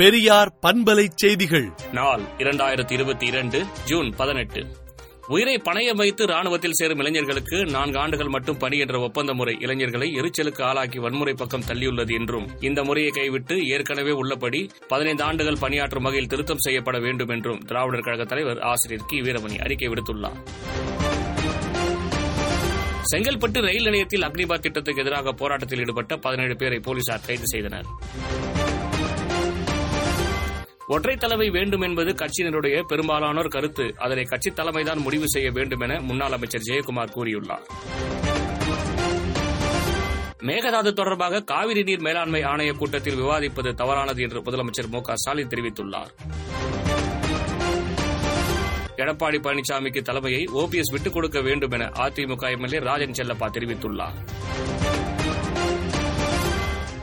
பெரியார் பண்பலை செய்திகள். நாள் இரண்டாயிரத்தி இருபத்தி இரண்டு ஜூன் பதினெட்டு. உயிரை பணையம் வைத்து ராணுவத்தில் சேரும் இளைஞர்களுக்கு நான்கு ஆண்டுகள் மட்டும் பணி என்ற ஒப்பந்த முறை இளைஞர்களை எரிச்சலுக்கு ஆளாக்கி வன்முறை பக்கம் தள்ளியுள்ளது என்றும் இந்த முறையை கைவிட்டு ஏற்கனவே உள்ளபடி பதினைந்து ஆண்டுகள் பணியாற்றும் வகையில் திருத்தம் செய்யப்பட வேண்டும் என்றும் திராவிடர் கழக தலைவர் ஆசிரியர் கி. வீரமணி அறிக்கை விடுத்துள்ளார். செங்கல்பட்டு ரயில் நிலையத்தில் அக்னிபாத் திட்டத்துக்கு எதிராக போராட்டத்தில் ஈடுபட்ட பதினேழு பேரை போலீசார் கைது செய்தனர். ஒற்றை தலைமை வேண்டும் என்பது கட்சியினருடைய பெரும்பாலானோர் கருத்து. அதனை கட்சித் தலைமைதான் முடிவு செய்ய வேண்டும் என முன்னாள் அமைச்சர் ஜெயக்குமார் கூறியுள்ளார். மேகதாது தொடர்பாக காவிரி நீர் மேலாண்மை ஆணைய கூட்டத்தில் விவாதிப்பது தவறானது என்று முதலமைச்சர் மு ஸ்டாலின் தெரிவித்துள்ளார். எடப்பாடி பழனிசாமிக்கு தலைமையை ஓபிஎஸ் விட்டுக் கொடுக்க வேண்டும் என அதிமுக எம்எல்ஏ ராஜன் செல்லப்பா தெரிவித்துள்ளார்.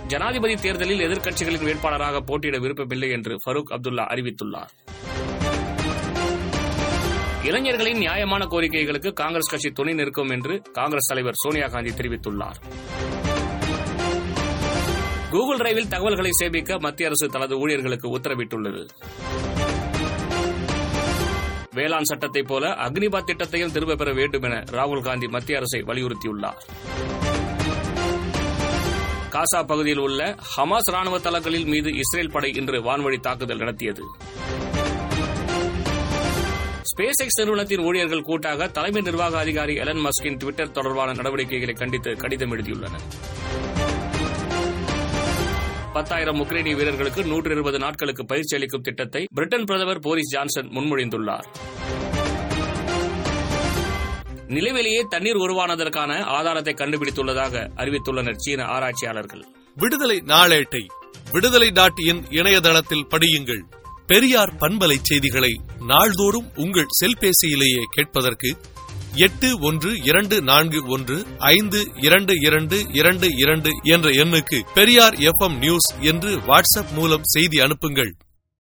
ஜனாதிபதி தேர்தலில் எதிர்க்கட்சிகளின் வேட்பாளராக போட்டியிட விருப்பமில்லை என்று ஃபரூக் அப்துல்லா அறிவித்துள்ளார். இளைஞர்களின் நியாயமான கோரிக்கைகளுக்கு காங்கிரஸ் கட்சி துணை நிற்கும் என்று காங்கிரஸ் தலைவர் சோனியா காந்தி தெரிவித்துள்ளார். கூகுள் டிரைவில் தகவல்களை சேமிக்க மத்திய அரசு தனது ஊழியர்களுக்கு உத்தரவிட்டுள்ளது. வேளாண் சட்டத்தைப் போல அக்னிபாத் திட்டத்தையும் திரும்பப் பெற வேண்டும் என ராகுல் காந்தி மத்திய அரசை வலியுறுத்தியுள்ளார். காசா பகுதியில் உள்ள ஹமாஸ் ராணுவ தளங்களில் மீது இஸ்ரேல் படை இன்று வான்வழி தாக்குதல் நடத்தியது. ஸ்பேஸ் எக்ஸ் நிறுவனத்தின் ஊழியர்கள் கூட்டாக தலைமை நிர்வாக அதிகாரி எலன் மஸ்கின் டுவிட்டர் தொடர்பான நடவடிக்கைகளை கண்டித்து கடிதம் எழுதியுள்ளனர். பத்தாயிரம் உக்ரைனிய வீரர்களுக்கு நூற்று இருபது நாட்களுக்கு பயிற்சி அளிக்கும் திட்டத்தை பிரிட்டன் பிரதமர் போரிஸ் ஜான்சன் முன்மொழிந்துள்ளார். நிலவிலேயே தண்ணீர் உருவானதற்கான ஆதாரத்தை கண்டுபிடித்துள்ளதாக அறிவித்துள்ளனர் சீன ஆராய்ச்சியாளர்கள். விடுதலை நாளேட்டை விடுதலை டாட் இன் இணையதளத்தில் படியுங்கள். பெரியார் பண்பலை செய்திகளை நாள்தோறும் உங்கள் செல்பேசியிலேயே கேட்பதற்கு எட்டு ஒன்று இரண்டு நான்கு ஒன்று ஐந்து இரண்டு இரண்டு இரண்டு இரண்டு என்ற எண்ணுக்கு பெரியார் எஃப்எம் நியூஸ் என்று வாட்ஸ்அப் மூலம் செய்தி அனுப்புங்கள்.